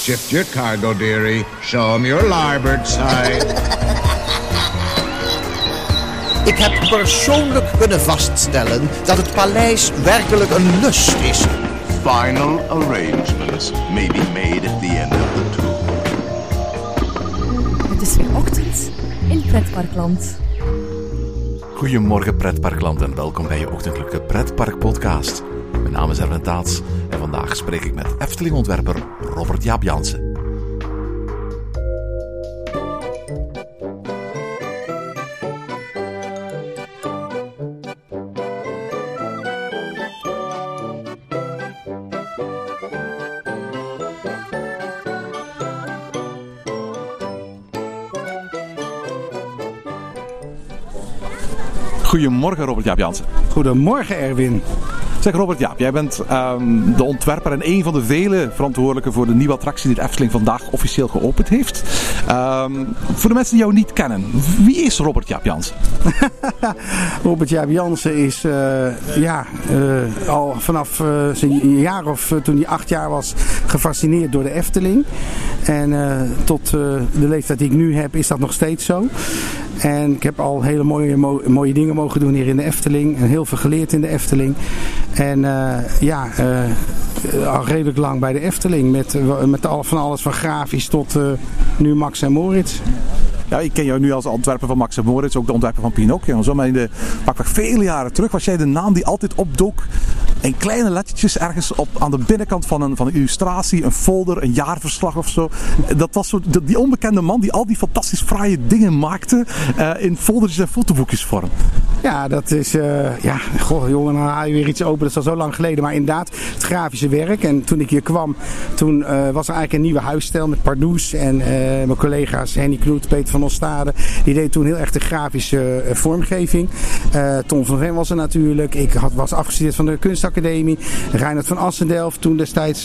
Shift your cargo, dearie. Show 'em your larboard side. Ik heb persoonlijk kunnen vaststellen dat het paleis werkelijk een lust is. Final arrangements may be made at the end of the tour. Het is weer ochtend in Pretparkland. Goedemorgen pretparkland en welkom bij je ochtendelijke pretparkpodcast. Mijn naam is Erwin Taats vandaag spreek ik met Efteling-ontwerper Robert Jaap Jansen. Goedemorgen Robert Jaap Jansen. Goedemorgen Erwin. Zeg Robert Jaap, jij bent ehm, de ontwerper en een van de vele verantwoordelijken voor de nieuwe attractie die de Efteling vandaag officieel geopend heeft. Ehm, voor de mensen die jou niet kennen, wie is Robert Jaap Jansen? Robert Jaap Jansen is eh, ja, eh, al vanaf uh, zijn jaar of toen hij acht jaar was gefascineerd door de Efteling. En tot de leeftijd die ik nu heb is dat nog steeds zo. En ik heb al hele mooie, mooie dingen mogen doen hier in de Efteling. En heel veel geleerd in de Efteling. En ja, al redelijk lang bij de Efteling. Met, met al, van alles van grafisch tot nu Max en Moritz. Ja, ik ken jou nu als ontwerper van Max en Moritz, ook de ontwerper van Pinocchio. En zo, maar in de pakweg vele jaren terug was jij de naam die altijd opdook in kleine lettertjes ergens op, aan de binnenkant van een, van een illustratie, een folder, een jaarverslag of zo. Dat was zo, die onbekende man die al die fantastisch fraaie dingen maakte uh, in foldertjes en fotoboekjesvorm. Ja, dat is, uh, ja, goh jongen, dan haal je weer iets open, dat is al zo lang geleden. Maar inderdaad, het grafische werk. En toen ik hier kwam, toen uh, was er eigenlijk een nieuwe huisstijl met Pardoes en mijn collega's Henny Knoet, Peter van Ostade. Die deed toen heel erg de grafische vormgeving. Tom van Ven was er natuurlijk. Ik had, was afgestudeerd van de kunstacademie. Reinhard van Assendelft, toen destijds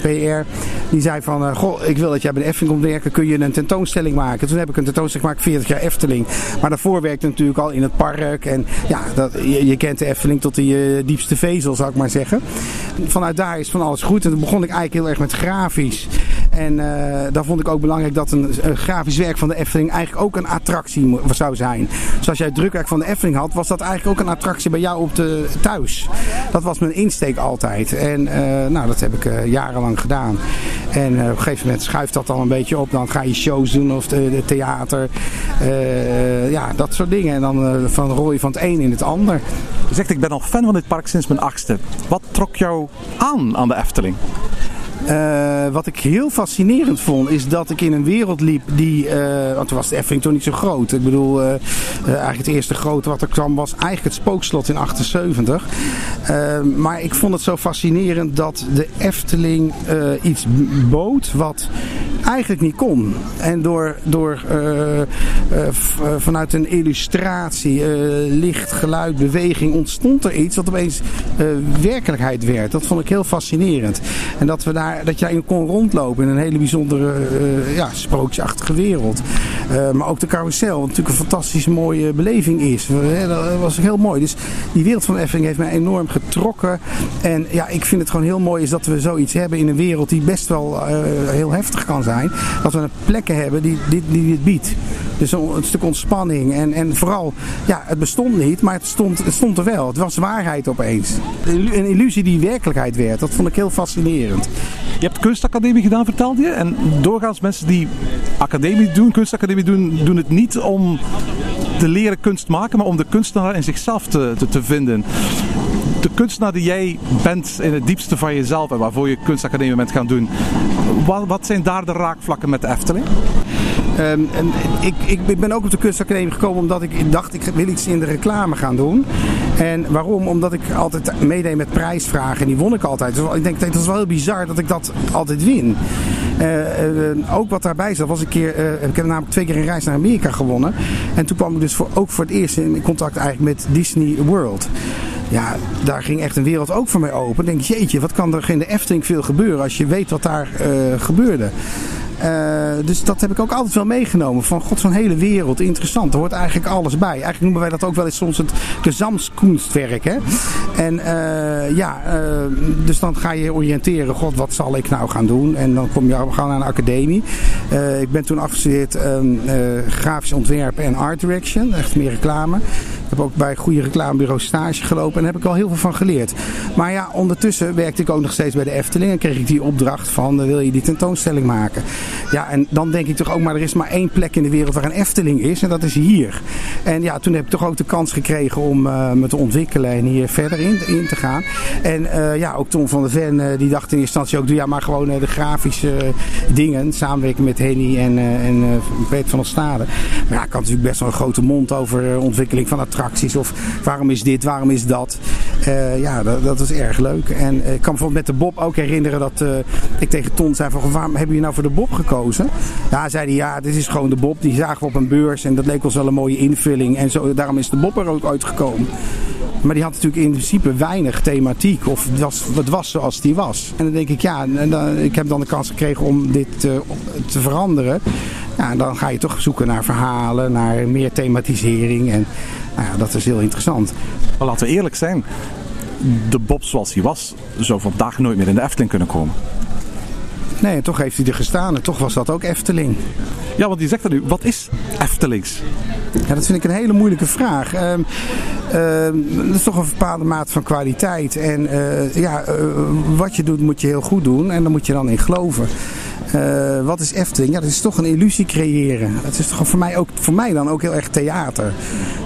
PR. Die zei van, goh, ik wil dat jij bij de Efteling komt werken. Kun je een tentoonstelling maken? Toen heb ik een tentoonstelling gemaakt, 40 jaar Efteling. Maar daarvoor werkte ik natuurlijk al in het park en ja, dat, je, je kent de Efteling tot die diepste vezel, zou ik maar zeggen. Vanuit daar is van alles goed. En toen begon ik eigenlijk heel erg met grafisch. En uh, dan vond ik ook belangrijk dat een, grafisch werk van de Efteling eigenlijk ook een attractie zou zijn. Dus als jij het drukwerk van de Efteling had, was dat eigenlijk ook een attractie bij jou op de thuis. Dat was mijn insteek altijd. En uh, nou, dat heb ik uh, jarenlang gedaan. En op een gegeven moment schuift dat dan een beetje op. Dan ga je shows doen of de, theater. ja, dat soort dingen. En dan van rol van het een in het ander. Je zegt, ik ben al fan van dit park sinds mijn achtste. Wat trok jou aan aan de Efteling? Uh, wat ik heel fascinerend vond, is dat ik in een wereld liep die. Uh, want toen was de Efteling toch niet zo groot. Ik bedoel, uh, eigenlijk het eerste grote wat er kwam was eigenlijk het spookslot in 78. maar ik vond het zo fascinerend dat de Efteling iets bood wat eigenlijk niet kon. En door, door vanuit een illustratie, licht, geluid, beweging ontstond er iets wat opeens werkelijkheid werd. Dat vond ik heel fascinerend. En dat we daar dat jij kon rondlopen in een hele bijzondere uh, ja, sprookjesachtige wereld. Uh, maar ook de carousel, wat natuurlijk een fantastisch mooie beleving is. Uh, dat was heel mooi. Dus die wereld van de Efteling heeft mij enorm getrokken. En ja, ik vind het gewoon heel mooi is dat we zoiets hebben in een wereld die best wel heel heftig kan zijn. Dat we plekken hebben die, die, die dit biedt. Dus een, een, stuk ontspanning. En, en vooral, ja, het bestond niet, maar het stond, het stond er wel. Het was waarheid opeens. Een illusie die werkelijkheid werd. Dat vond ik heel fascinerend. Je hebt kunstacademie gedaan, vertelde je. En doorgaans mensen die academie doen, kunstacademie doen, doen het niet om te leren kunst maken, maar om de kunstenaar in zichzelf te, te, vinden de kunstenaar die jij bent in het diepste van jezelf en waarvoor je kunstacademie bent gaan doen, wat, wat zijn daar de raakvlakken met de Efteling? Um, en ik, ik, ben ook op de kunstacademie gekomen omdat ik dacht ik wil iets in de reclame gaan doen. En waarom? Omdat ik altijd meedeed met prijsvragen en die won ik altijd. Dus ik denk, dat is wel heel bizar dat ik dat altijd win. Uh, uh, ook wat daarbij zat was een keer, uh, ik heb namelijk twee keer een reis naar Amerika gewonnen. En toen kwam ik dus voor, ook voor het eerst in contact eigenlijk met Disney World ja, daar ging echt een wereld ook voor mij open. Ik denk, jeetje, wat kan er in de Efteling veel gebeuren als je weet wat daar gebeurde. Eh, dus dat heb ik ook altijd wel meegenomen. Van god, zo'n hele wereld, interessant. Er hoort eigenlijk alles bij. Eigenlijk noemen wij dat ook wel eens soms het gezamskunstwerk. Hè? En eh, ja, eh, dus dan ga je oriënteren. God, wat zal ik nou gaan doen? En dan kom je gewoon naar een academie. Ik ben toen afgestudeerd eh, grafisch ontwerp en art direction. Echt meer reclame. Ik heb ook bij goede reclamebureaus stage gelopen. En daar heb ik al heel veel van geleerd. Maar ja, ondertussen werkte ik ook nog steeds bij de Efteling. En kreeg ik die opdracht van, wil je die tentoonstelling maken? Ja, en dan denk ik toch ook, maar er is maar één plek in de wereld waar een Efteling is. En dat is hier. En ja, toen heb ik toch ook de kans gekregen om eh, me te ontwikkelen en hier verder in, in te gaan. En eh, ja, ook Tom van der Ven, eh, die dacht in eerste instantie ook, ja maar gewoon de grafische dingen. Samenwerken met Henny en, en van der Stade. Maar ja, ik had natuurlijk best wel een grote mond over ontwikkeling van attracties. Of waarom is dit, waarom is dat. Ja, dat, dat is erg leuk. En ik kan bijvoorbeeld met de Bob ook herinneren dat ik tegen Ton zei van, waarom hebben jullie nou voor de Bob gekozen? Ja, zei hij, ja, dit is gewoon de Bob. Die zagen we op een beurs en dat leek ons wel een mooie invulling. En zo, daarom is de Bob er ook uitgekomen. Maar die had natuurlijk in principe weinig thematiek. Of het was, het was zoals die was. En dan denk ik, ja, en dan, ik heb dan de kans gekregen om dit eh, te veranderen. Ja, dan ga je toch zoeken naar verhalen, naar meer thematisering. En nou ja, dat is heel interessant. Maar laten we eerlijk zijn. De Bob zoals hij was, zou vandaag nooit meer in de Efteling kunnen komen. Nee, en toch heeft hij er gestaan. En toch was dat ook Efteling. Ja, want die zegt er nu, wat is Eftelings? Ja, dat vind ik een hele moeilijke vraag. Ehm, ehm, dat is toch een bepaalde mate van kwaliteit. En eh, ja, eh, wat je doet moet je heel goed doen. En daar moet je dan in geloven. Eh, wat is Efteling? Ja, dat is toch een illusie creëren. Dat is toch voor mij, ook, voor mij dan ook heel erg theater.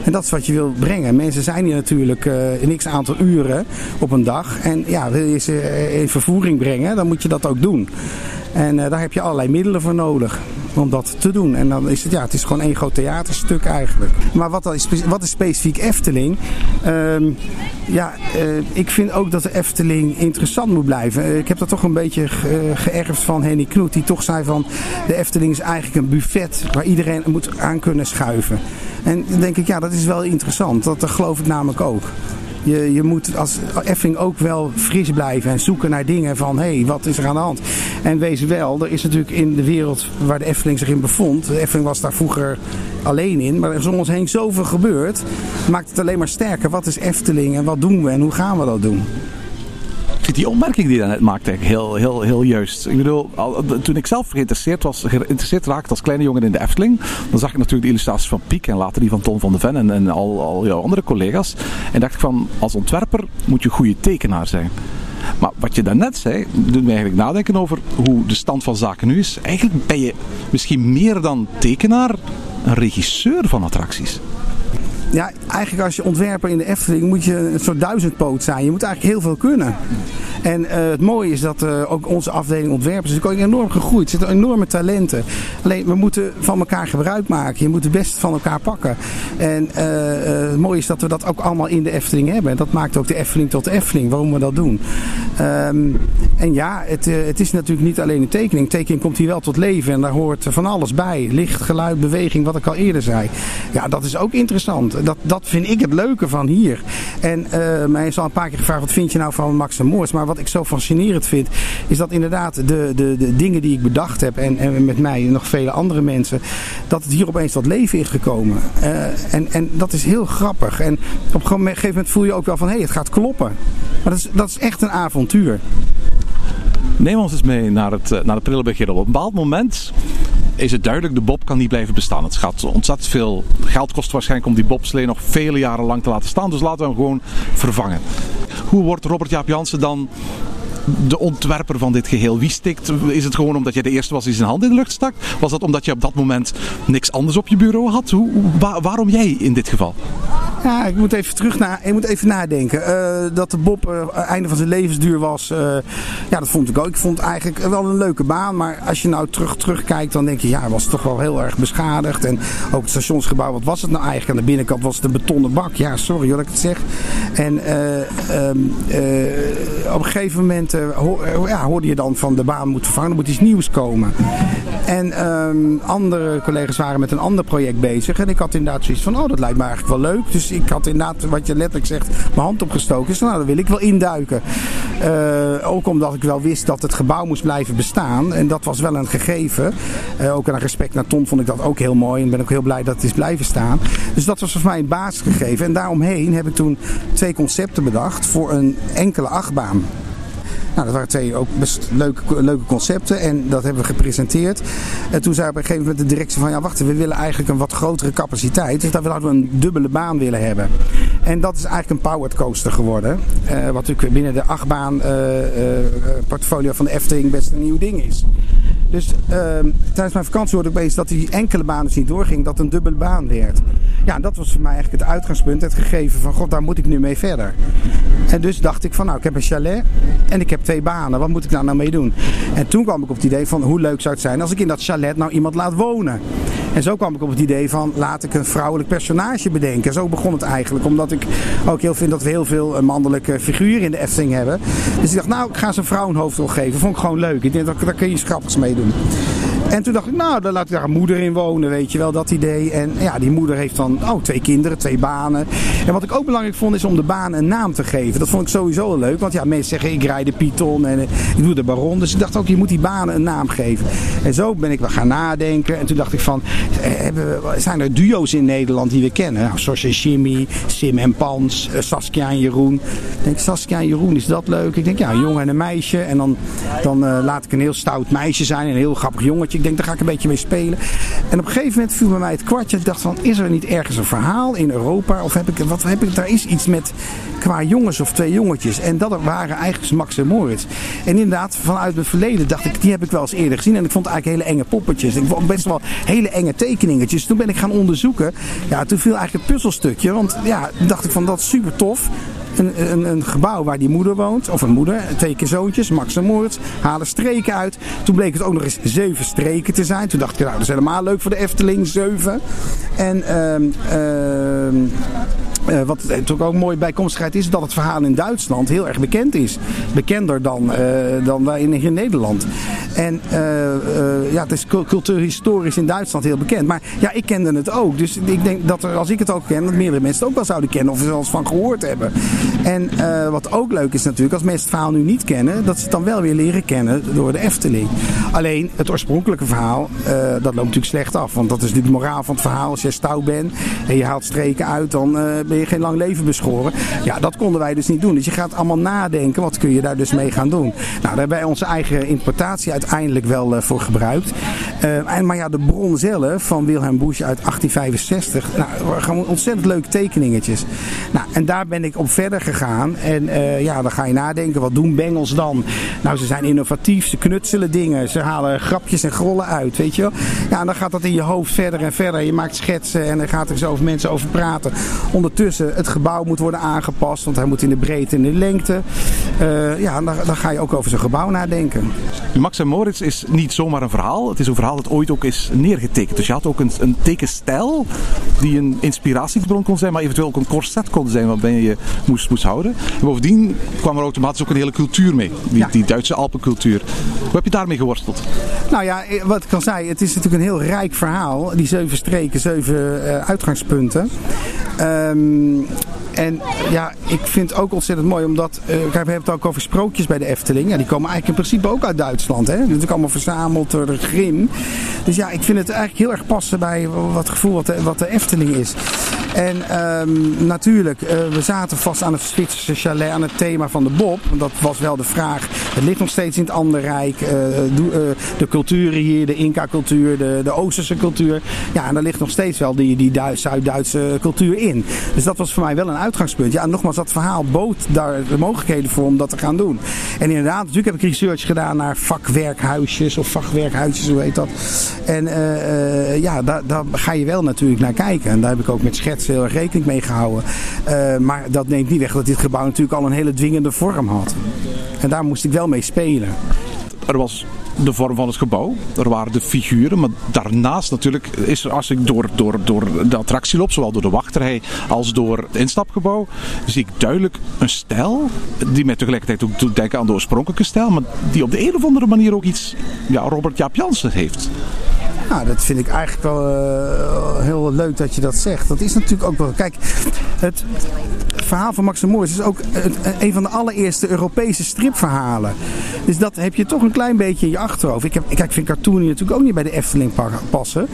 En dat is wat je wil brengen. Mensen zijn hier natuurlijk eh, een x aantal uren op een dag. En ja, wil je ze eh, in vervoering brengen, dan moet je dat ook doen. En daar heb je allerlei middelen voor nodig om dat te doen. En dan is het, ja, het is gewoon één groot theaterstuk eigenlijk. Maar wat, dan is, wat is specifiek Efteling? Ehm, ja, eh, ik vind ook dat de Efteling interessant moet blijven. Eh, ik heb dat toch een beetje ge- geërfd van Henny Knoet. Die toch zei van de Efteling is eigenlijk een buffet waar iedereen moet aan kunnen schuiven. En dan denk ik, ja, dat is wel interessant. Dat, dat geloof ik namelijk ook. Je, je moet als Efteling ook wel fris blijven en zoeken naar dingen van hé, hey, wat is er aan de hand? En wees wel, er is natuurlijk in de wereld waar de Efteling zich in bevond, de Efteling was daar vroeger alleen in, maar er is om ons heen zoveel gebeurd, maakt het alleen maar sterker. Wat is Efteling en wat doen we en hoe gaan we dat doen? Die opmerking die je net maakte heel, heel, heel juist. Ik bedoel, al- toen ik zelf geïnteresseerd was, geïnteresseerd raakte als kleine jongen in de Efteling, dan zag ik natuurlijk de illustraties van Piek en later die van Ton van de Ven en, en al, al jouw andere collega's. En dacht ik van, als ontwerper moet je een goede tekenaar zijn. Maar wat je daarnet zei, doet me eigenlijk nadenken over hoe de stand van zaken nu is. Eigenlijk ben je misschien meer dan tekenaar, een regisseur van attracties. Ja, eigenlijk als je ontwerper in de Efteling moet je een soort duizendpoot zijn. Je moet eigenlijk heel veel kunnen. En eh, het mooie is dat eh, ook onze afdeling ontwerpers is ook enorm gegroeid. Er zitten enorme talenten. Alleen we moeten van elkaar gebruik maken. Je moet het beste van elkaar pakken. En eh, het mooie is dat we dat ook allemaal in de Efteling hebben. En dat maakt ook de Efteling tot de Efteling. Waarom we dat doen. Ehm, en ja, het, het is natuurlijk niet alleen een tekening. Tekening komt hier wel tot leven. En daar hoort van alles bij. Licht, geluid, beweging. Wat ik al eerder zei. Ja, dat is ook interessant. Dat, dat vind ik het leuke van hier. En eh mij is al een paar keer gevraagd, wat vind je nou van Max en Moritz? Maar wat ik zo fascinerend vind, is dat inderdaad de, de, de dingen die ik bedacht heb, en, en met mij nog vele andere mensen, dat het hier opeens tot leven is gekomen. Eh, en, en dat is heel grappig. En op een gegeven moment voel je ook wel van, hé, hey, het gaat kloppen. Maar dat is, dat is echt een avontuur. Neem ons eens mee naar het, eh, naar Prilleberg Op een bepaald moment is het duidelijk, de Bob kan niet blijven bestaan. Het gaat ontzettend veel geld kosten waarschijnlijk om die bobslee nog vele jaren lang te laten staan. Dus laten we hem gewoon vervangen. Hoe wordt Robert Jaap Jansen dan de ontwerper van dit geheel? Wie stikt? Is het gewoon omdat jij de eerste was die zijn hand in de lucht stak? Was dat omdat je op dat moment niks anders op je bureau had? Hoe, hoe- wa- waarom jij in dit geval? Ja, ik moet even terug naar, ik moet even nadenken. Eh, dat de Bob eh, einde van zijn levensduur was, eh, ja, dat vond ik ook. Ik vond eigenlijk wel een leuke baan, maar als je nou terug, terugkijkt, dan denk je, ja, hij was toch wel heel erg beschadigd. En ook het stationsgebouw, wat was het nou eigenlijk? Aan de binnenkant was het een betonnen bak. Ja, sorry dat ik het zeg. En eh, ehm, eh, op een gegeven moment ja, hoorde je dan van de baan moet vervangen, er moet iets nieuws komen. En ehm, andere collega's waren met een ander project bezig. En ik had inderdaad zoiets van, oh, dat lijkt me eigenlijk wel leuk. Dus ik had inderdaad, wat je letterlijk zegt, mijn hand opgestoken. Dus nou, daar wil ik wel induiken. Uh, ook omdat ik wel wist dat het gebouw moest blijven bestaan. En dat was wel een gegeven. Uh, ook aan respect naar Ton vond ik dat ook heel mooi. En ben ook heel blij dat het is blijven staan. Dus dat was voor mij een basisgegeven. En daaromheen heb ik toen twee concepten bedacht voor een enkele achtbaan. Nou, dat waren twee ook best leuke, leuke concepten en dat hebben we gepresenteerd. En toen zei op een gegeven moment de directie van ja wacht, we willen eigenlijk een wat grotere capaciteit. Dus daar willen we een dubbele baan willen hebben. En dat is eigenlijk een powered coaster geworden. Uh, wat natuurlijk binnen de achtbaan uh, uh, portfolio van de Efteling best een nieuw ding is. Dus ehm, tijdens mijn vakantie hoorde ik opeens dat die enkele baan dus niet doorging, dat een dubbele baan werd. Ja, dat was voor mij eigenlijk het uitgangspunt, het gegeven van god, daar moet ik nu mee verder. En dus dacht ik van nou, ik heb een chalet en ik heb twee banen, wat moet ik daar nou mee doen? En toen kwam ik op het idee van hoe leuk zou het zijn als ik in dat chalet nou iemand laat wonen. En zo kwam ik op het idee van laat ik een vrouwelijk personage bedenken. Zo begon het eigenlijk, omdat ik ook heel vind dat we heel veel mannelijke figuren in de Efteling hebben. Dus ik dacht nou, ik ga ze een vrouw een hoofdrol. Vond ik gewoon leuk. Ik denk dat daar kun je iets grappigs mee doen. problem. En toen dacht ik, nou, dan laat ik daar een moeder in wonen, weet je wel, dat idee. En ja, die moeder heeft dan oh, twee kinderen, twee banen. En wat ik ook belangrijk vond, is om de baan een naam te geven. Dat vond ik sowieso leuk, want ja, mensen zeggen, ik rijd de Python en ik doe de Baron. Dus ik dacht ook, je moet die banen een naam geven. En zo ben ik wel gaan nadenken. En toen dacht ik van, we, zijn er duo's in Nederland die we kennen? Nou, zoals Jimmy, Sim en Pans, Saskia en Jeroen. Ik denk, Saskia en Jeroen, is dat leuk? Ik denk, ja, een jongen en een meisje. En dan, dan laat ik een heel stout meisje zijn en een heel grappig jongetje. Ik denk, daar ga ik een beetje mee spelen. En op een gegeven moment viel bij mij het kwartje. Ik dacht van, is er niet ergens een verhaal in Europa? Of heb ik, wat heb ik, daar is iets met qua jongens of twee jongetjes. En dat waren eigenlijk Max en Moritz. En inderdaad, vanuit het verleden dacht ik, die heb ik wel eens eerder gezien. En ik vond eigenlijk hele enge poppetjes. Ik vond best wel hele enge tekeningetjes. Toen ben ik gaan onderzoeken. Ja, toen viel eigenlijk een puzzelstukje. Want ja, dacht ik van, dat is super tof. Een, een, een, gebouw waar die moeder woont, of een moeder, twee keer zoontjes, Max en Moritz, halen streken uit. Toen bleek het ook nog eens zeven streken te zijn. Toen dacht ik, nou, dat is helemaal leuk voor de Efteling, zeven. En ehm uh, uh, wat natuurlijk ook mooi bijkomstigheid is, dat het verhaal in Duitsland heel erg bekend is. Bekender dan, uh, dan wij in, Nederland. En uh, ja, het is cultuurhistorisch in Duitsland heel bekend. Maar ja, ik kende het ook. Dus ik denk dat er, als ik het ook ken, dat meerdere mensen het ook wel zouden kennen of er zelfs van gehoord hebben. En wat ook leuk is natuurlijk, als mensen het verhaal nu niet kennen, dat ze het dan wel weer leren kennen door de Efteling. Alleen het oorspronkelijke verhaal, dat loopt natuurlijk slecht af. Want dat is de moraal van het verhaal. Als je stout bent en je haalt streken uit, dan je geen lang leven beschoren. Ja, dat konden wij dus niet doen. Dus je gaat allemaal nadenken, wat kun je daar dus mee gaan doen? Nou, daar hebben wij onze eigen interpretatie uiteindelijk wel uh, voor gebruikt. Uh, en, maar ja, de bron zelf van Wilhelm Busch uit 1865, nou, gewoon ontzettend leuke tekeningetjes. Nou, en daar ben ik op verder gegaan. En uh, ja, dan ga je nadenken, wat doen bengels dan? Nou, ze zijn innovatief, ze knutselen dingen, ze halen grapjes en grollen uit, weet je wel? Ja, en dan gaat dat in je hoofd verder en verder. Je maakt schetsen en dan gaat er zo over mensen over praten. Ondertussen, het gebouw moet worden aangepast, want hij moet in de breedte en de lengte. Uh, ja, dan, dan, ga je ook over zo'n gebouw nadenken. Max en Moritz is niet zomaar een verhaal. Het is een verhaal dat ooit ook is neergetekend. Dus je had ook een, een tekenstijl die een inspiratiebron kon zijn, maar eventueel ook een corset kon zijn waarbij je moest, moest houden. En bovendien kwam er automatisch ook een hele cultuur mee. Die, ja. die Duitse Alpencultuur. Hoe heb je daarmee geworsteld? Nou ja, wat ik al zei, het is natuurlijk een heel rijk verhaal. Die zeven streken, zeven uh, uitgangspunten. Um, en ja, ik vind het ook ontzettend mooi omdat, uh, we hebben het ook over sprookjes bij de Efteling. Ja, die komen eigenlijk in principe ook uit Duitsland. Hè? Zijn allemaal verzameld door de Grim. Dus ja, ik vind het eigenlijk heel erg passen bij wat gevoel wat wat de Efteling is. En um, natuurlijk, uh, we zaten vast aan het Zwitserse chalet, aan het thema van de Bob. Dat was wel de vraag. Het ligt nog steeds in het Anderrijk. Uh, de, de culturen hier, de Inca-cultuur, de, de Oosterse cultuur. Ja, en daar ligt nog steeds wel die, die Zuid-Duitse cultuur in. Dus dat was voor mij wel een uitgangspunt. Ja, en nogmaals, dat verhaal bood daar de mogelijkheden voor om dat te gaan doen. En inderdaad, natuurlijk heb ik research gedaan naar vakwerkhuisjes of vakwerkhuisjes, hoe heet dat. En ja, daar, daar ga je wel natuurlijk naar kijken. En daar heb ik ook met schetsen heel erg rekening mee gehouden. Uh, maar dat neemt niet weg dat dit gebouw natuurlijk al een hele dwingende vorm had. En daar moest ik wel mee spelen. Er was de vorm van het gebouw. Er waren de figuren. Maar daarnaast natuurlijk is er, als ik door, door, door de attractie loop, zowel door de wachterij als door het instapgebouw, zie ik duidelijk een stijl die mij tegelijkertijd ook doet denken aan de oorspronkelijke stijl, maar die op de een of andere manier ook iets ja, Robert Jaap Jansen heeft. Nou, dat vind ik eigenlijk wel eh, heel leuk dat je dat zegt. Dat is natuurlijk ook wel... Kijk, het verhaal van Max en is ook een van de allereerste Europese stripverhalen. Dus dat heb je toch een klein beetje in je achterhoofd. Ik, heb, kijk, ik vind cartoonen natuurlijk ook niet bij de Efteling pa- passen.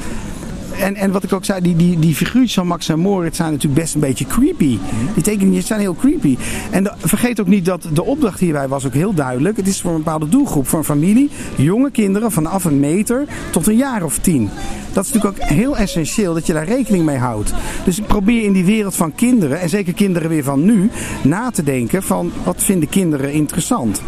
En, en wat ik ook zei, die, die, die figuurtjes van Max en Moritz zijn natuurlijk best een beetje creepy. Die tekeningen zijn heel creepy. En de- vergeet ook niet dat de opdracht hierbij was ook heel duidelijk. Het is voor een bepaalde doelgroep, voor een familie. Jonge kinderen vanaf een meter tot een jaar of tien. Dat is natuurlijk ook heel essentieel dat je daar rekening mee houdt. Dus ik probeer in die wereld van kinderen, en zeker kinderen weer van nu, na te denken van wat vinden kinderen interessant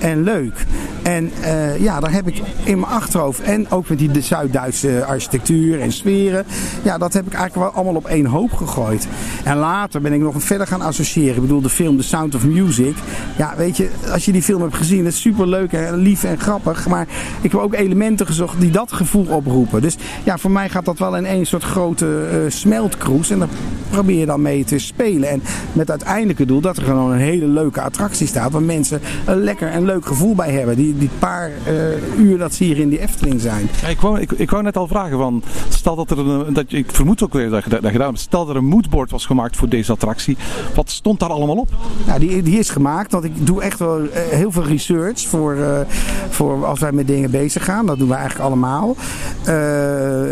en leuk. En eh, ja, daar heb ik in mijn achterhoofd. En ook met die Zuid-Duitse architectuur en sferen. Ja, dat heb ik eigenlijk wel allemaal op één hoop gegooid. En later ben ik nog verder gaan associëren. Ik bedoel, de film The Sound of Music. Ja, weet je, als je die film hebt gezien, het is super leuk en lief en grappig. Maar ik heb ook elementen gezocht die dat gevoel oproepen. Dus ja, voor mij gaat dat wel in één soort grote eh smeltkroes. En daar probeer je dan mee te spelen. En met uiteindelijke doel dat er gewoon een hele leuke attractie staat. Waar mensen een lekker en leuk gevoel bij hebben. Die, die paar eh, uur dat ze hier in die Efteling zijn. Ja, ik, wou, ik, ik wou net al vragen van, stel dat er een, dat, ik vermoed ook weer dat je dat gedaan stel dat er een moodboard was gemaakt voor deze attractie, wat stond daar allemaal op? Ja, die, die is gemaakt, want ik doe echt wel eh, heel veel research voor, eh, voor als wij met dingen bezig gaan. Dat doen we eigenlijk allemaal.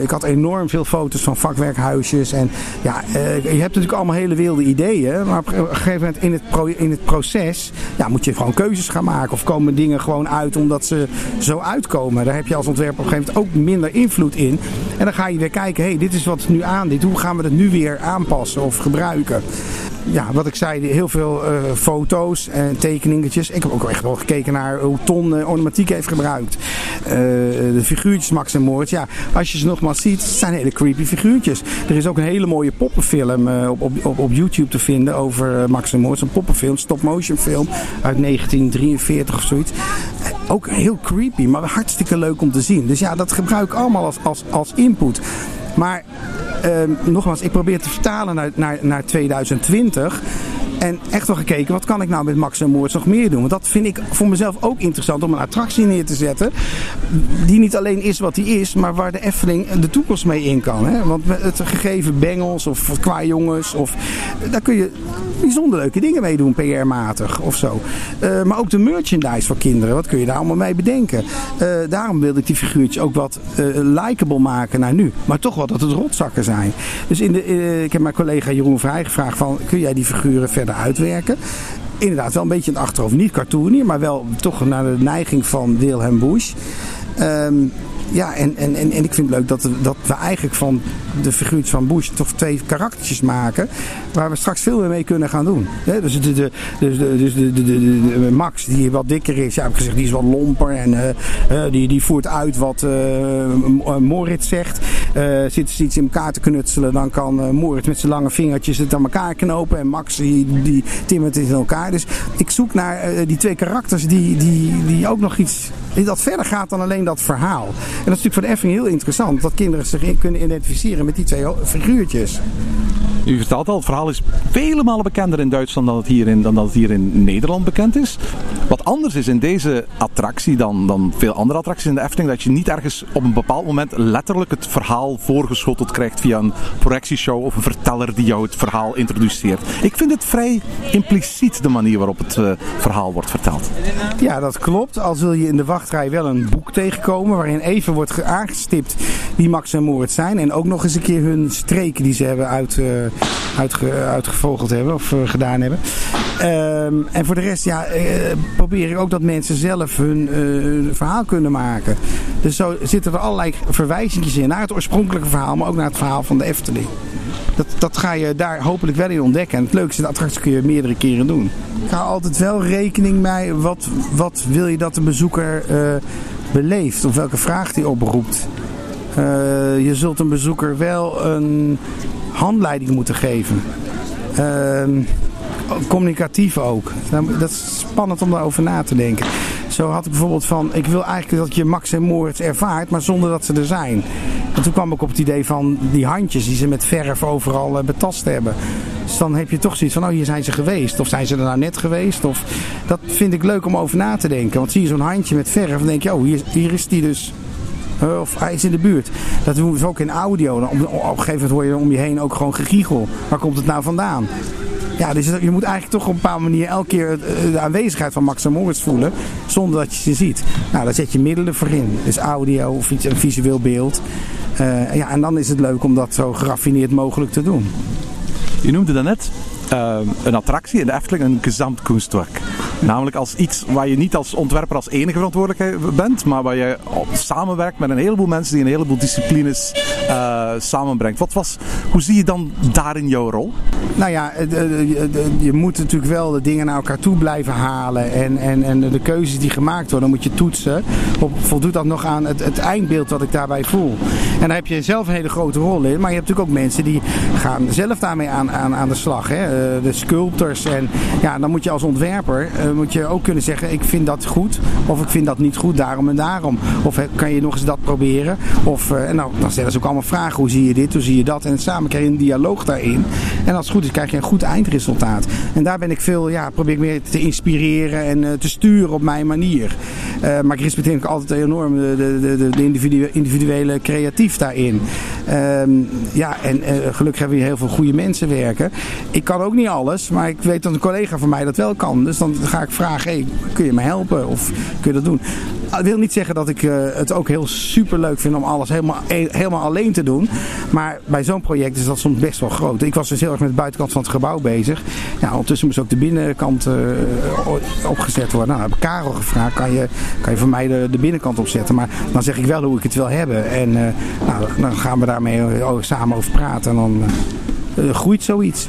Ik had enorm veel foto's van vakwerkhuisjes. En ja, je hebt natuurlijk allemaal hele wilde ideeën. Maar op een gegeven moment in het, pro- in het proces ja, moet je gewoon keuzes gaan maken. Of komen dingen gewoon uit omdat ze zo uitkomen. Daar heb je als ontwerper op een gegeven moment ook minder invloed in. En dan ga je weer kijken, hé, hey, dit is wat nu aan dit. Hoe gaan we dat nu weer aanpassen of gebruiken? Ja, wat ik zei, heel veel eh, foto's en tekeningetjes. Ik heb ook echt wel gekeken naar hoe Ton eh, ornamentiek heeft gebruikt. Eh, de figuurtjes Max en Moritz. Ja, als je ze nogmaals ziet, het zijn hele creepy figuurtjes. Er is ook een hele mooie poppenfilm eh, op, op, op, op YouTube te vinden over eh, Max en Moritz. Een poppenfilm, stop-motion film uit 1943 of zoiets. Eh, ook heel creepy, maar hartstikke leuk om te zien. Dus ja, dat gebruik ik allemaal als, als, als input. Maar Ehm, nogmaals, ik probeer te vertalen naar, naar, naar 2020. En echt wel gekeken, wat kan ik nou met Max en Moritz nog meer doen? Want dat vind ik voor mezelf ook interessant om een attractie neer te zetten. Die niet alleen is wat die is, maar waar de Efteling de toekomst mee in kan. Hè? Want het gegeven bengels of qua jongens, of, daar kun je bijzonder leuke dingen mee doen, PR-matig of zo. Eh, maar ook de merchandise voor kinderen, wat kun je daar allemaal mee bedenken? Eh, daarom wilde ik die figuurtjes ook wat eh likable maken naar nu. Maar toch wel dat het rotzakken zijn. Dus in de, ik heb mijn collega Jeroen Vrij gevraagd van, kun jij die figuren verder uitwerken? Inderdaad, wel een beetje het achterhoofd. Niet cartoonier, maar wel toch naar de neiging van Wilhelm Busch. Ehm, ja, en, en, en, en ik vind het leuk dat, dat we eigenlijk van de figuurtjes van Bush toch twee karaktertjes maken. Waar we straks veel meer mee kunnen gaan doen. Hè, dus de, de, dus de, dus de, de, de, Max, die wat dikker is, ja, heb ik gezegd, die is wat lomper. En eh, eh, die, die voert uit wat eh, Moritz zegt. Zitten ze iets in elkaar te knutselen, dan kan Moritz met zijn lange vingertjes het aan elkaar knopen. En Max die, die timmert het in elkaar. Dus ik zoek naar die twee karakters die, die, die ook nog iets dat verder gaat dan alleen dat verhaal. En dat is natuurlijk voor de Efteling heel interessant. Dat kinderen zich kunnen identificeren met die twee figuurtjes. U vertelt al, het verhaal is vele malen bekender in Duitsland dan het hier in, dan dat het hier in Nederland bekend is. Wat anders is in deze attractie dan, dan veel andere attracties in de Efteling, dat je niet ergens op een bepaald moment letterlijk het verhaal voorgeschoteld krijgt via een projectieshow of een verteller die jou het verhaal introduceert. Ik vind het vrij impliciet de manier waarop het eh, verhaal wordt verteld. Ja, dat klopt. Al zul je in de wachtrij wel een boek tegenkomen waarin even wordt ge- aangestipt wie Max en Moritz zijn. En ook nog eens een keer hun streken die ze hebben uit, eh, uitge- uitgevogeld hebben of eh, gedaan hebben. Ehm, en voor de rest ja, probeer ik ook dat mensen zelf hun eh, verhaal kunnen maken. Dus zo zitten er allerlei verwijzingjes in naar het oorspronkelijke verhaal, maar ook naar het verhaal van de Efteling. Dat, dat ga je daar hopelijk wel in ontdekken. En het leukste, de attractie kun je meerdere keren doen. Ik hou altijd wel rekening mee wat, wat wil je dat de bezoeker eh, beleeft. Of welke vraag die oproept. Eh, je zult een bezoeker wel een handleiding moeten geven. Ehm, communicatief ook. Dat is spannend om daarover na te denken. Zo had ik bijvoorbeeld van, ik wil eigenlijk dat je Max en Moritz ervaart, maar zonder dat ze er zijn. En toen kwam ik op het idee van die handjes die ze met verf overal eh, betast hebben. Dus dan heb je toch zoiets van, oh hier zijn ze geweest. Of zijn ze er nou net geweest? Of, dat vind ik leuk om over na te denken. Want zie je zo'n handje met verf, dan denk je, oh hier, hier is die dus of hij is in de buurt. Dat doen we dus ook in audio. Op, op een gegeven moment hoor je om je heen ook gewoon gegiegel. Waar komt het nou vandaan? Ja, dus je moet eigenlijk toch op een bepaalde manier elke keer de aanwezigheid van Max en Moritz voelen. Zonder dat je ze ziet. Nou, daar zet je middelen voor in. Dus audio of iets, een visueel beeld. Uh, ja, en dan is het leuk om dat zo geraffineerd mogelijk te doen. Je noemde daarnet uh, een attractie in de Efteling, een gezamtkunstwerk. Namelijk als iets waar je niet als ontwerper als enige verantwoordelijkheid bent, maar waar je samenwerkt met een heleboel mensen die een heleboel disciplines uh, samenbrengt. Wat was, hoe zie je dan daarin jouw rol? Nou ja, je moet natuurlijk wel de dingen naar elkaar toe blijven halen. En, en, en de keuzes die gemaakt worden, moet je toetsen. Voldoet dat nog aan het, het eindbeeld wat ik daarbij voel? En daar heb je zelf een hele grote rol in. Maar je hebt natuurlijk ook mensen die gaan zelf daarmee aan, aan, aan de slag. Hè? De sculptors. En ja, dan moet je als ontwerper moet je ook kunnen zeggen: ik vind dat goed. Of ik vind dat niet goed, daarom en daarom. Of kan je nog eens dat proberen? Of, en nou, dan stellen ze ook allemaal vragen. Hoe zie je dit? Hoe zie je dat? En samen krijg je een dialoog daarin. En als het goed is, krijg je een goed eindresultaat. En daar ben ik veel, ja, probeer ik meer te inspireren en te sturen op mijn manier. Uh, maar ik respecteer ook altijd enorm de, de, de, individuele, creatief daarin. Um, ja, en uh, gelukkig hebben we hier heel veel goede mensen werken. Ik kan ook niet alles, maar ik weet dat een collega van mij dat wel kan. Dus dan ga ik vragen, hey, kun je me helpen? Of kun je dat doen? Dat wil niet zeggen dat ik uh, het ook heel super leuk vind om alles helemaal, helemaal alleen te doen. Maar bij zo'n project is dat soms best wel groot. Ik was dus heel erg met de buitenkant van het gebouw bezig. Ja, ondertussen moest ook de binnenkant opgezet worden. Nou, heb ik Karel gevraagd, kan je, kan je voor mij de, de binnenkant opzetten? Maar dan zeg ik wel hoe ik het wil hebben. En uh, nou, dan gaan we daarmee samen over praten. En dan groeit zoiets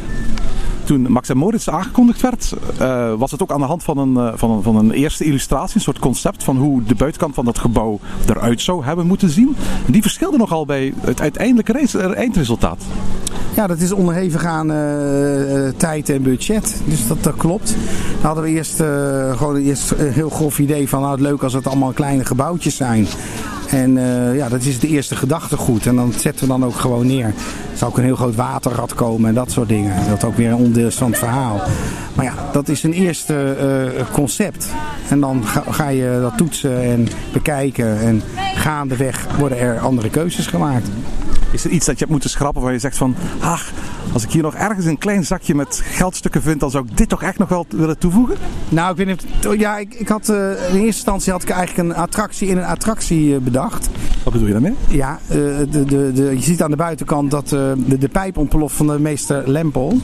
toen Max en Moritz aangekondigd werd, uh, was het ook aan de hand van een, uh, van, een, van een eerste illustratie, een soort concept van hoe de buitenkant van dat gebouw eruit zou hebben moeten zien. En die verschilde nogal bij het uiteindelijke eindresultaat. Ja, dat is onderhevig aan tijd en budget. Dus dat, dat klopt. Dan hadden we eerst gewoon eerst een heel grof idee van nou, het leuk als het allemaal kleine gebouwtjes zijn. En uh, ja, dat is het eerste gedachtegoed. En dan zetten we dan ook gewoon neer. Er zou ook een heel groot waterrad komen en dat soort dingen. Dat ook weer een onderdeel van het verhaal. Maar ja, dat is een eerste uh, concept. En dan ga, je dat toetsen en bekijken. En gaandeweg worden er andere keuzes gemaakt. Is er iets dat je hebt moeten schrappen waar je zegt van... Ach, als ik hier nog ergens een klein zakje met geldstukken vind... dan zou ik dit toch echt nog wel willen toevoegen? Nou, ik weet niet... Ja, ik, ik had... Uh, in eerste instantie had ik eigenlijk een attractie in een attractie uh, bedacht. Wat bedoel je daarmee? Ja, uh, de, de, de, je ziet aan de buitenkant dat de, de pijp ontploft van de meester Lempel.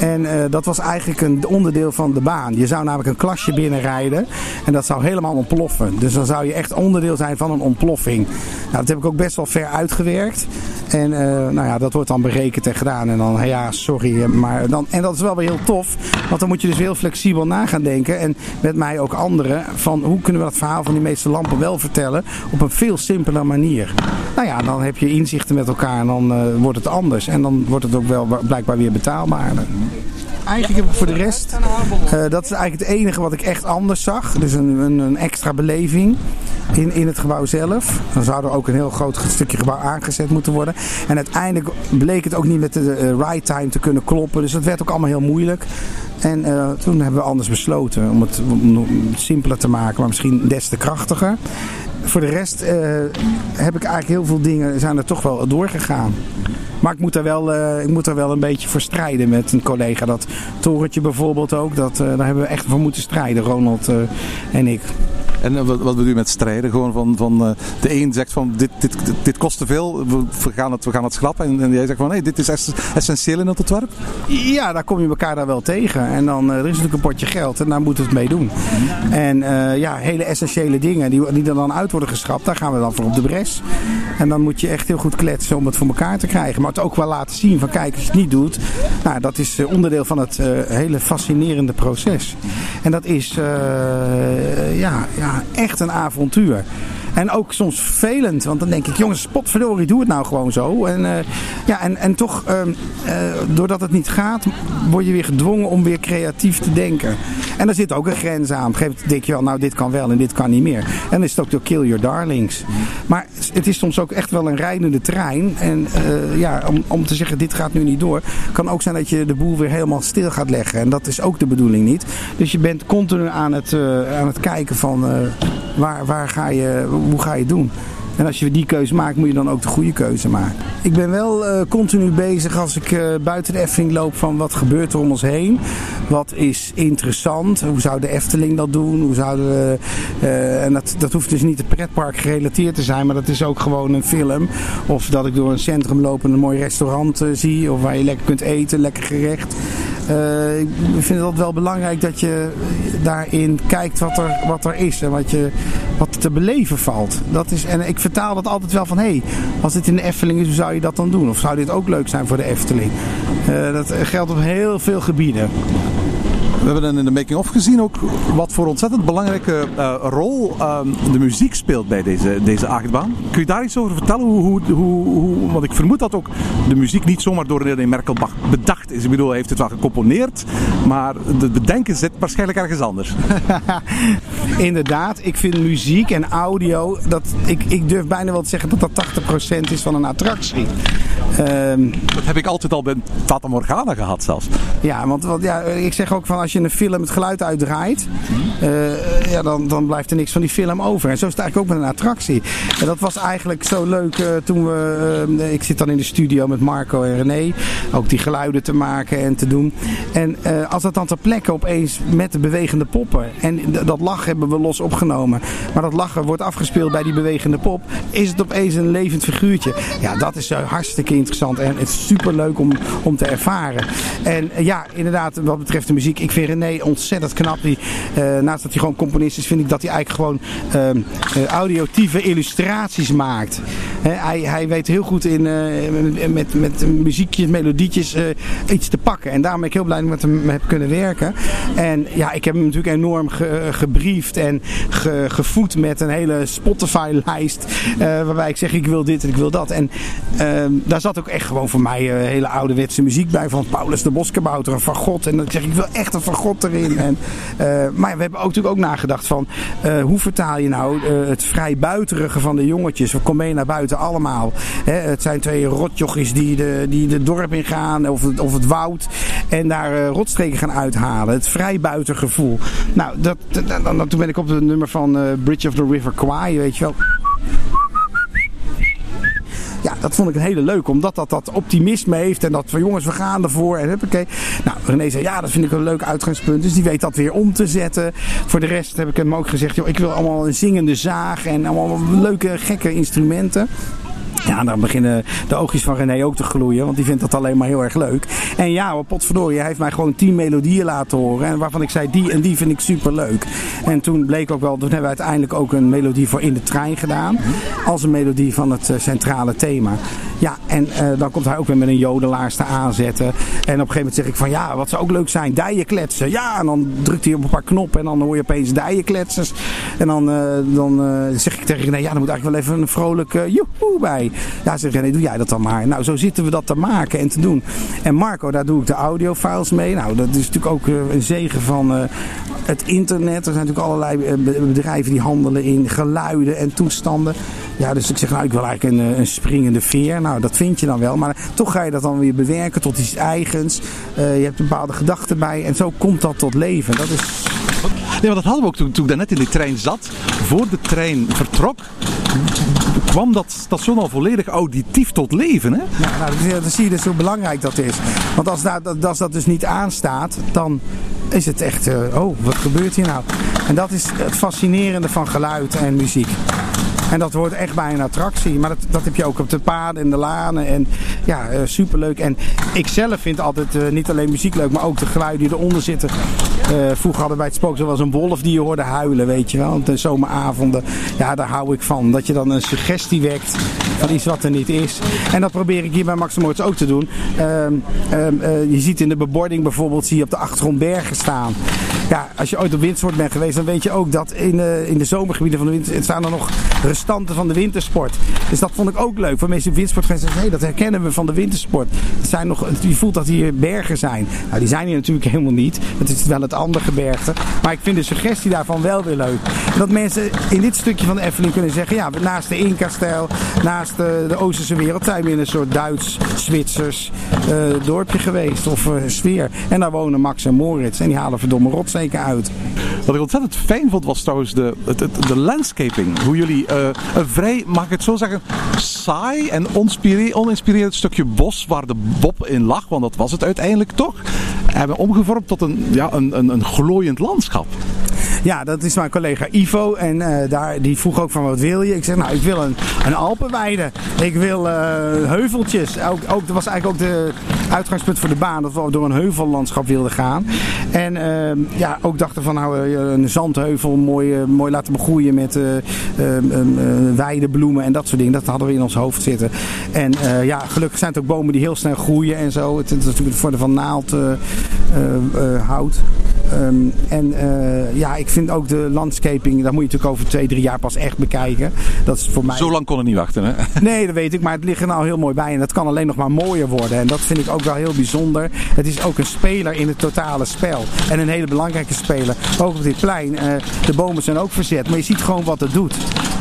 En uh, dat was eigenlijk een onderdeel van de baan. Je zou namelijk een klasje binnenrijden en dat zou helemaal ontploffen. Dus dan zou je echt onderdeel zijn van een ontploffing. Nou, dat heb ik ook best wel ver uitgewerkt. En uh, nou ja, dat wordt dan berekend en gedaan. En dan, ja, sorry. Maar dan, en dat is wel weer heel tof. Want dan moet je dus heel flexibel na gaan denken. En met mij ook anderen. Van hoe kunnen we dat verhaal van die meeste lampen wel vertellen. Op een veel simpeler manier. Nou ja, dan heb je inzichten met elkaar. En dan uh, wordt het anders. En dan wordt het ook wel blijkbaar weer betaalbaarder. Eigenlijk heb ik voor de rest, dat is eigenlijk het enige wat ik echt anders zag. Dus een, een, een extra beleving in, in het gebouw zelf. Dan zou er ook een heel groot stukje gebouw aangezet moeten worden. En uiteindelijk bleek het ook niet met de uh, ride time te kunnen kloppen. Dus dat werd ook allemaal heel moeilijk. En uh, toen hebben we anders besloten om het, simpeler te maken, maar misschien des te krachtiger. Voor de rest uh, heb ik eigenlijk heel veel dingen zijn er toch wel doorgegaan. Maar ik moet er wel, ik moet er wel een beetje voor strijden met een collega. Dat torentje bijvoorbeeld ook, dat, daar hebben we echt voor moeten strijden, Ronald en ik. En wat, wat bedoel je met strijden? Gewoon van, van uh, de een zegt van dit, dit, dit kost te veel, we gaan het, we gaan het schrappen. En, en jij zegt van nee, dit is essentieel in het ontwerp? Ja, daar kom je elkaar daar wel tegen. En dan uh, er is natuurlijk een potje geld en daar moeten we het mee doen. En ja, hele essentiële dingen die, die er dan uit worden geschrapt, daar gaan we dan voor op de bres. En dan moet je echt heel goed kletsen om het voor elkaar te krijgen. Maar het ook wel laten zien van kijk, als je het niet doet, nou, dat is onderdeel van het hele fascinerende proces. En dat is ja, ja, echt een avontuur. En ook soms vervelend, want dan denk ik, jongens, potverdorie, doe het nou gewoon zo. En, uh, ja, en, en toch, uh, uh, doordat het niet gaat, word je weer gedwongen om weer creatief te denken. En daar zit ook een grens aan. Op een gegeven moment denk je wel, nou, dit kan wel en dit kan niet meer. En dan is het ook door Kill Your Darlings. Maar het is soms ook echt wel een rijdende trein. En ja, om, om te zeggen, dit gaat nu niet door, kan ook zijn dat je de boel weer helemaal stil gaat leggen. En dat is ook de bedoeling niet. Dus je bent continu aan het, aan het kijken van waar, waar ga je hoe ga je het doen? En als je die keuze maakt, moet je dan ook de goede keuze maken. Ik ben wel uh, continu bezig als ik uh, buiten de Efteling loop van wat gebeurt er om ons heen. Wat is interessant? Hoe zou de Efteling dat doen? Hoe zouden we, uh, en dat, dat hoeft dus niet het pretpark gerelateerd te zijn, maar dat is ook gewoon een film. Of dat ik door een centrum loop en een mooi restaurant zie. Of waar je lekker kunt eten, lekker gerecht. Uh, ik vind het wel belangrijk dat je daarin kijkt wat er, wat er is en wat, je, wat te beleven valt. Dat is, en ik vertaal dat altijd wel van, hé, hey, als dit in de Efteling is, hoe zou je dat dan doen? Of zou dit ook leuk zijn voor de Efteling? Uh, dat geldt op heel veel gebieden. We hebben in de making-of gezien ook wat voor ontzettend belangrijke uh, rol uh, de muziek speelt bij deze, deze achtbaan. Kun je daar iets over vertellen? Hoe, hoe, hoe, want ik vermoed dat ook de muziek niet zomaar door René Merkelbach bedacht is. Ik bedoel, hij heeft het wel gecomponeerd, maar het bedenken zit waarschijnlijk ergens anders. Inderdaad, ik vind muziek en audio, dat, ik, ik durf bijna wel te zeggen dat dat 80% is van een attractie. Um, dat heb ik altijd al bij Tata Morgana gehad zelfs. Ja, want, want ja, ik zeg ook van als je een film het geluid uitdraait, uh, ja, dan, dan blijft er niks van die film over. En zo is het eigenlijk ook met een attractie. En dat was eigenlijk zo leuk uh, toen we, uh, ik zit dan in de studio met Marco en René, ook die geluiden te maken en te doen. En als dat dan ter plekke opeens met de bewegende poppen, en dat lachen hebben we los opgenomen, maar dat lachen wordt afgespeeld bij die bewegende pop, is het opeens een levend figuurtje. Ja, dat is hartstikke interessant en het is super leuk om, om te ervaren. En ja, inderdaad, wat betreft de muziek, ik vind René ontzettend knap. Die, uh, naast dat hij gewoon componist is, vind ik dat hij eigenlijk gewoon uh, uh, audiotieve illustraties maakt. hij, hij weet heel goed in, met, met muziekjes, melodietjes iets te pakken. En daarom ben ik heel blij dat ik met hem heb kunnen werken. En ja, ik heb hem natuurlijk enorm ge, gebriefd en ge, gevoed met een hele Spotify-lijst. waarbij ik zeg, ik wil dit en ik wil dat. En ehm, daar zat ook echt gewoon voor mij hele ouderwetse muziek bij. Van Paulus de Boskabouter en Van God. En dan zeg ik, wil echt een Van God erin. En, uh, maar we hebben ook, natuurlijk ook nagedacht van uh, hoe vertaal je nou uh, het vrij buiterige van de jongetjes. We komen mee naar buiten allemaal. Hè, het zijn twee rotjochies die de, die de dorp ingaan of het, of het woud. En daar rotstreken gaan uithalen. Het vrij buitengevoel. Nou, dat, dat, dat, toen ben ik op het nummer van Bridge of the River Kwai, weet je wel. Dat vond ik een hele leuke, omdat dat dat optimisme heeft en dat van jongens, we gaan ervoor en huppakee. Nou, René zei, ja, dat vind ik een leuk uitgangspunt, dus die weet dat weer om te zetten. Voor de rest heb ik hem ook gezegd, joh, ik wil allemaal een zingende zaag en allemaal leuke, gekke instrumenten. Ja, dan beginnen de oogjes van René ook te gloeien, want die vindt dat alleen maar heel erg leuk. En ja, potverdorie, hij heeft mij gewoon tien melodieën laten horen. En waarvan ik zei, die en die vind ik super leuk. En toen bleek ook wel, toen hebben we uiteindelijk ook een melodie voor In de Trein gedaan. Als een melodie van het centrale thema. Ja, en uh, dan komt hij ook weer met een jodelaars te aanzetten. En op een gegeven moment zeg ik van, ja, wat zou ook leuk zijn, dijen kletsen. Ja, en dan drukt hij op een paar knoppen en dan hoor je opeens dijen kletsers. En dan, uh, dan uh, zeg ik tegen René, ja, dan moet eigenlijk wel even een vrolijk joehoe bij. Ja, zeg René, doe jij dat dan maar. Nou, zo zitten we dat te maken en te doen. En Marco, daar doe ik de audiofiles mee. Nou, dat is natuurlijk ook een zegen van het internet. Er zijn natuurlijk allerlei bedrijven die handelen in geluiden en toestanden. Ja, dus ik zeg, nou, ik wil eigenlijk een, een springende veer. Nou, dat vind je dan wel. Maar toch ga je dat dan weer bewerken tot iets eigens. Uh, je hebt een bepaalde gedachten bij. En zo komt dat tot leven. Dat is... Nee, maar dat hadden we ook toen, toen ik daarnet in de trein zat. Voor de trein vertrok, kwam dat station al volledig auditief tot leven. Hè? Ja, nou, dan zie je dus hoe belangrijk dat is. Want als dat, als dat dus niet aanstaat, dan is het echt, uh, oh, wat gebeurt hier nou? En dat is het fascinerende van geluid en muziek. En dat wordt echt bij een attractie. Maar dat, dat heb je ook op de paden en de lanen. En ja, uh, superleuk. En ik zelf vind altijd uh, niet alleen muziek leuk, maar ook de geluiden die eronder zitten. Uh, vroeger hadden bij het spook zoals een wolf die je hoorde huilen, weet je wel. De zomeravonden. Ja, daar hou ik van. Dat je dan een suggestie wekt van iets wat er niet is. En dat probeer ik hier bij Maximoorts ook te doen. je ziet in de bebording bijvoorbeeld, zie je op de achtergrond bergen staan. Ja, als je ooit op windsport bent geweest, dan weet je ook dat in, uh, in de zomergebieden van de winter staan er nog restanten van de wintersport. Dus dat vond ik ook leuk. Voor mensen die windsport gaan zeggen, hé, dat herkennen we van de wintersport. Het zijn nog, je voelt dat hier bergen zijn. Nou, die zijn hier natuurlijk helemaal niet. Het is wel het andere gebergte. Maar ik vind de suggestie daarvan wel weer leuk. Dat mensen in dit stukje van de Efteling kunnen zeggen, ja, naast de Inca-stijl, naast de, de Oosterse wereld, zijn we in een soort Duits-Zwitsers uh, dorpje geweest. Of sfeer. En daar wonen Max en Moritz. En die halen verdomme rotsteken uit. Wat ik ontzettend fijn vond was trouwens de, het- de landscaping. Hoe jullie eh, een vrij, mag ik het zo zeggen, saai en oninspirerend stukje bos waar de Bob in lag, want dat was het uiteindelijk toch, hebben omgevormd tot een, ja, een, een, een glooiend landschap. Ja, dat is mijn collega Ivo. En eh, daar, die vroeg ook van wat wil je? Ik zeg nou, ik wil een, een Alpenweide. Ik wil eh, heuveltjes. Ook, ook, dat was eigenlijk ook de uitgangspunt voor de baan. Dat we door een heuvellandschap wilden gaan. En eh, ja, ook dachten van nou, eh, een zandheuvel mooi, mooi laten begroeien met eh eh, eh, eh, weidebloemen en dat soort dingen. Dat hadden we in ons hoofd zitten. En ja, gelukkig zijn het ook bomen die heel snel groeien en zo. Het, is natuurlijk het voordeel van naald hout. Ehm, en eh, ja, ik vind ook de landscaping, daar moet je natuurlijk over twee, drie jaar pas echt bekijken. Dat is voor mij. Zo lang kon het niet wachten, hè? Nee, dat weet ik, maar het ligt er nou heel mooi bij. En dat kan alleen nog maar mooier worden. En dat vind ik ook wel heel bijzonder. Het is ook een speler in het totale spel. En een hele belangrijke speler. Ook op dit plein. eh, de bomen zijn ook verzet. Maar je ziet gewoon wat het doet.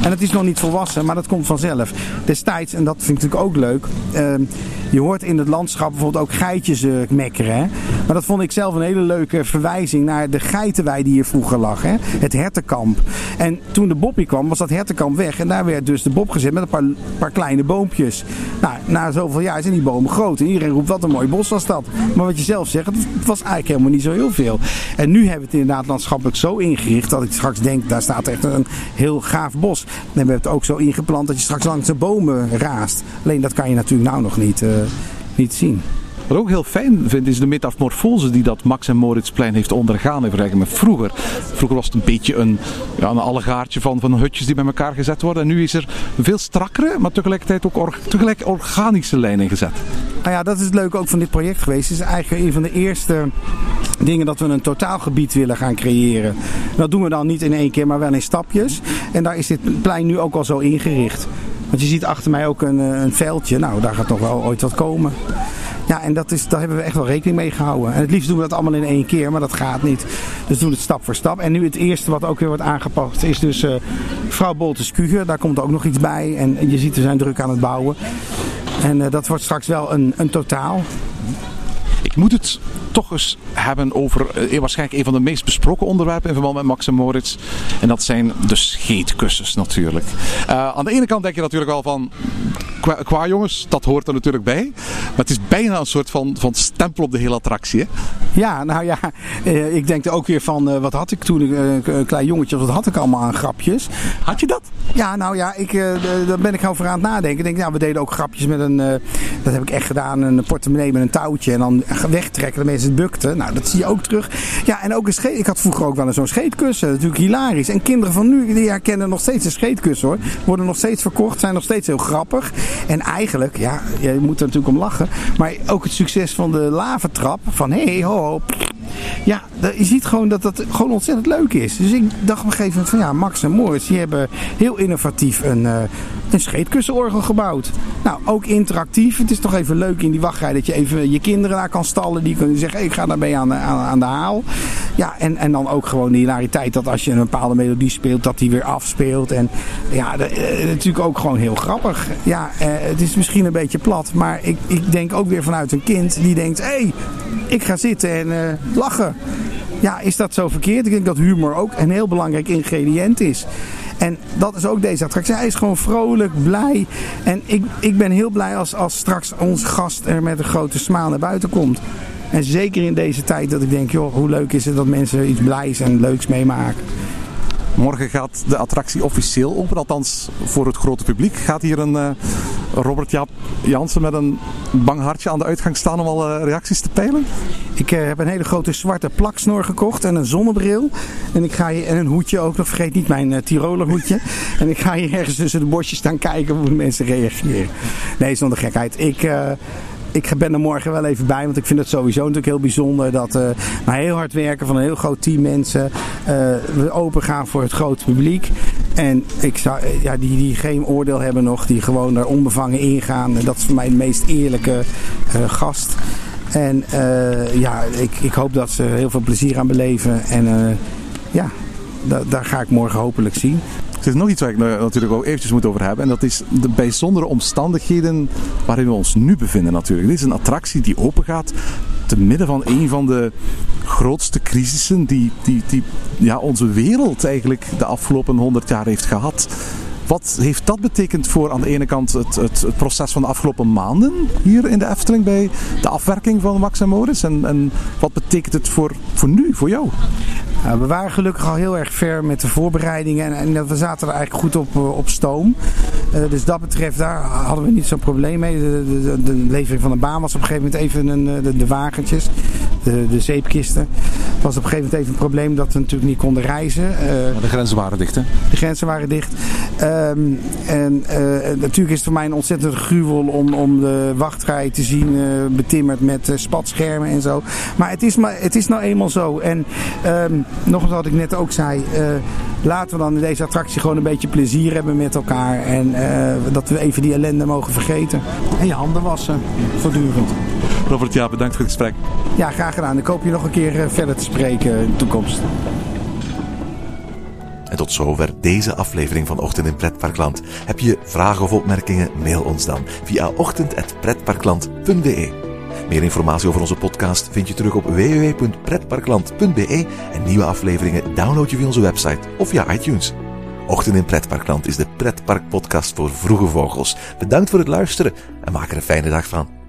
En het is nog niet volwassen, maar dat komt vanzelf. Destijds, en dat vind ik natuurlijk ook leuk. ehm, je hoort in het landschap bijvoorbeeld ook geitjes eh, mekkeren. Hè? Maar dat vond ik zelf een hele leuke verwijzing naar de geitenwei die hier vroeger lag. Hè? Het hertenkamp. En toen de Bob hier kwam, was dat hertenkamp weg. En daar werd dus de Bob gezet met een paar, paar kleine boompjes. Nou, na zoveel jaar zijn die bomen groot. En iedereen roept, wat een mooi bos was dat. Maar wat je zelf zegt, het was eigenlijk helemaal niet zo heel veel. En nu hebben we het inderdaad landschappelijk zo ingericht dat ik straks denk, daar staat echt een heel gaaf bos. We hebben het ook zo ingeplant dat je straks langs de bomen raast. Alleen dat kan je natuurlijk nou nog niet, eh, niet zien. Wat ook heel fijn vind is de metamorfose die dat Max en Moritzplein heeft ondergaan in vergelijking met vroeger. Vroeger was het een beetje een, ja, een allegaartje van, van hutjes die bij elkaar gezet worden. En nu is er een veel strakkere, maar tegelijkertijd ook tegelijk organische lijn ingezet. Nou ja, dat is het leuke ook van dit project geweest. Het is eigenlijk een van de eerste dingen dat we een totaalgebied willen gaan creëren. Dat doen we dan niet in één keer, maar wel in stapjes. En daar is dit plein nu ook al zo ingericht. Want je ziet achter mij ook een, eh, een veldje. Nou, daar gaat nog wel ooit wat komen. Ja, en dat is, daar hebben we echt wel rekening mee gehouden. En het liefst doen we dat allemaal in één keer, maar dat gaat niet. Dus we doen het stap voor stap. En nu het eerste wat ook weer wordt aangepast is dus eh vrouw Boltes Kuger. Daar komt ook nog iets bij. En je ziet, we zijn druk aan het bouwen. En eh, dat wordt straks wel een, een totaal. Ik moet het toch eens hebben over eh, waarschijnlijk een van de meest besproken onderwerpen in verband met Max en Moritz. En dat zijn de scheetkussens natuurlijk. Eh, aan de ene kant denk je natuurlijk wel van, qua, jongens, dat hoort er natuurlijk bij. Maar het is bijna een soort van, van stempel op de hele attractie. Hè? Ja, nou ja, eh, ik denk er ook weer van, wat had ik toen een klein jongetje was, wat had ik allemaal aan grapjes? Had je dat? Ja, nou ja, ik, daar ben ik over aan het nadenken. Ik denk, nou, we deden ook grapjes met een, dat heb ik echt gedaan, een portemonnee met een touwtje en dan wegtrekken dat mensen bukten. Nou, dat zie je ook terug. Ja, en ook een scheet, ik had vroeger ook wel eens zo'n scheetkussen, natuurlijk hilarisch. En kinderen van nu, die herkennen nog steeds een scheetkussen hoor. Worden nog steeds verkocht, zijn nog steeds heel grappig. En eigenlijk, ja, je moet er natuurlijk om lachen, maar ook het succes van de laventrap, van hé, hey, ho, ho, ja, je ziet gewoon dat dat gewoon ontzettend leuk is. Dus ik dacht op een gegeven moment van ja, Max en Moritz, die hebben heel innovatief een, eh een scheetkussenorgel gebouwd. Nou, ook interactief. Het is toch even leuk in die wachtrij dat je even je kinderen daar kan stallen. Die kunnen zeggen, ik ga daarmee aan aan, aan de haal. Ja, en, en dan ook gewoon de hilariteit dat als je een bepaalde melodie speelt, dat die weer afspeelt. En ja, eh, natuurlijk ook gewoon heel grappig. Ja, eh, het is misschien een beetje plat, maar ik, ik denk ook weer vanuit een kind die denkt, hé, hey, ik ga zitten en eh, lachen. Ja, is dat zo verkeerd? Ik denk dat humor ook een heel belangrijk ingrediënt is. En dat is ook deze attractie. Hij is gewoon vrolijk, blij. En ik, ik ben heel blij als, als straks onze gast er met een grote smaal naar buiten komt. En zeker in deze tijd dat ik denk, joh, hoe leuk is het dat mensen iets blijs en leuks meemaken. Morgen gaat de attractie officieel open, althans voor het grote publiek. Gaat hier een eh, Robert Jaap Jansen met een bang hartje aan de uitgang staan om al eh, reacties te peilen? Ik eh, heb een hele grote zwarte plaksnor gekocht en een zonnebril. En, ik ga hier, en een hoedje ook nog. Vergeet niet mijn Tiroler hoedje. en ik ga hier ergens tussen de bosjes staan kijken hoe de mensen reageren. Nee, zonder gekheid. Ik... eh, ik ben er morgen wel even bij, want ik vind het sowieso natuurlijk heel bijzonder dat uh, na heel hard werken van een heel groot team mensen uh, we open gaan voor het grote publiek. En ik zou, ja, die, die geen oordeel hebben nog, die gewoon er onbevangen ingaan. Dat is voor mij de meest eerlijke gast. En ja, ik, ik hoop dat ze heel veel plezier aan beleven. En ja, da daar ga ik morgen hopelijk zien. Er is nog iets waar ik natuurlijk ook eventjes moet over hebben. En dat is de bijzondere omstandigheden waarin we ons nu bevinden natuurlijk. Dit is een attractie die open gaat te midden van een van de grootste crisissen die, die, die ja, onze wereld eigenlijk de afgelopen honderd jaar heeft gehad. Wat heeft dat betekend voor aan de ene kant het, het, het, proces van de afgelopen maanden hier in de Efteling bij de afwerking van Max en Moritz? En, wat betekent het voor, voor nu, voor jou? Nou, we waren gelukkig al heel erg ver met de voorbereidingen en, en we zaten er eigenlijk goed op, op stoom. Uh, dus dat betreft, daar hadden we niet zo'n probleem mee. De, de, de, levering van de baan was op een gegeven moment even een, de, de wagentjes, de, de zeepkisten. was op een gegeven moment even een probleem dat we natuurlijk niet konden reizen. Uh, de grenzen waren dicht, hè? De grenzen waren dicht. Um, en uh, natuurlijk is het voor mij een ontzettend gruwel om, om de wachtrij te zien betimmerd met spatschermen en zo. Maar het is, maar, het is nou eenmaal zo. En um, nog wat ik net ook zei, uh, laten we dan in deze attractie gewoon een beetje plezier hebben met elkaar. En uh, dat we even die ellende mogen vergeten. En je handen wassen, voortdurend. Robert, ja, bedankt voor het gesprek. Ja, graag gedaan. Ik hoop je nog een keer uh, verder te spreken in de toekomst. En tot zover deze aflevering van Ochtend in Pretparkland. Heb je vragen of opmerkingen? Mail ons dan via ochtend.pretparkland.be. Meer informatie over onze podcast vind je terug op www.pretparkland.be en nieuwe afleveringen download je via onze website of via iTunes. Ochtend in Pretparkland is de pretparkpodcast voor vroege vogels. Bedankt voor het luisteren en maak er een fijne dag van.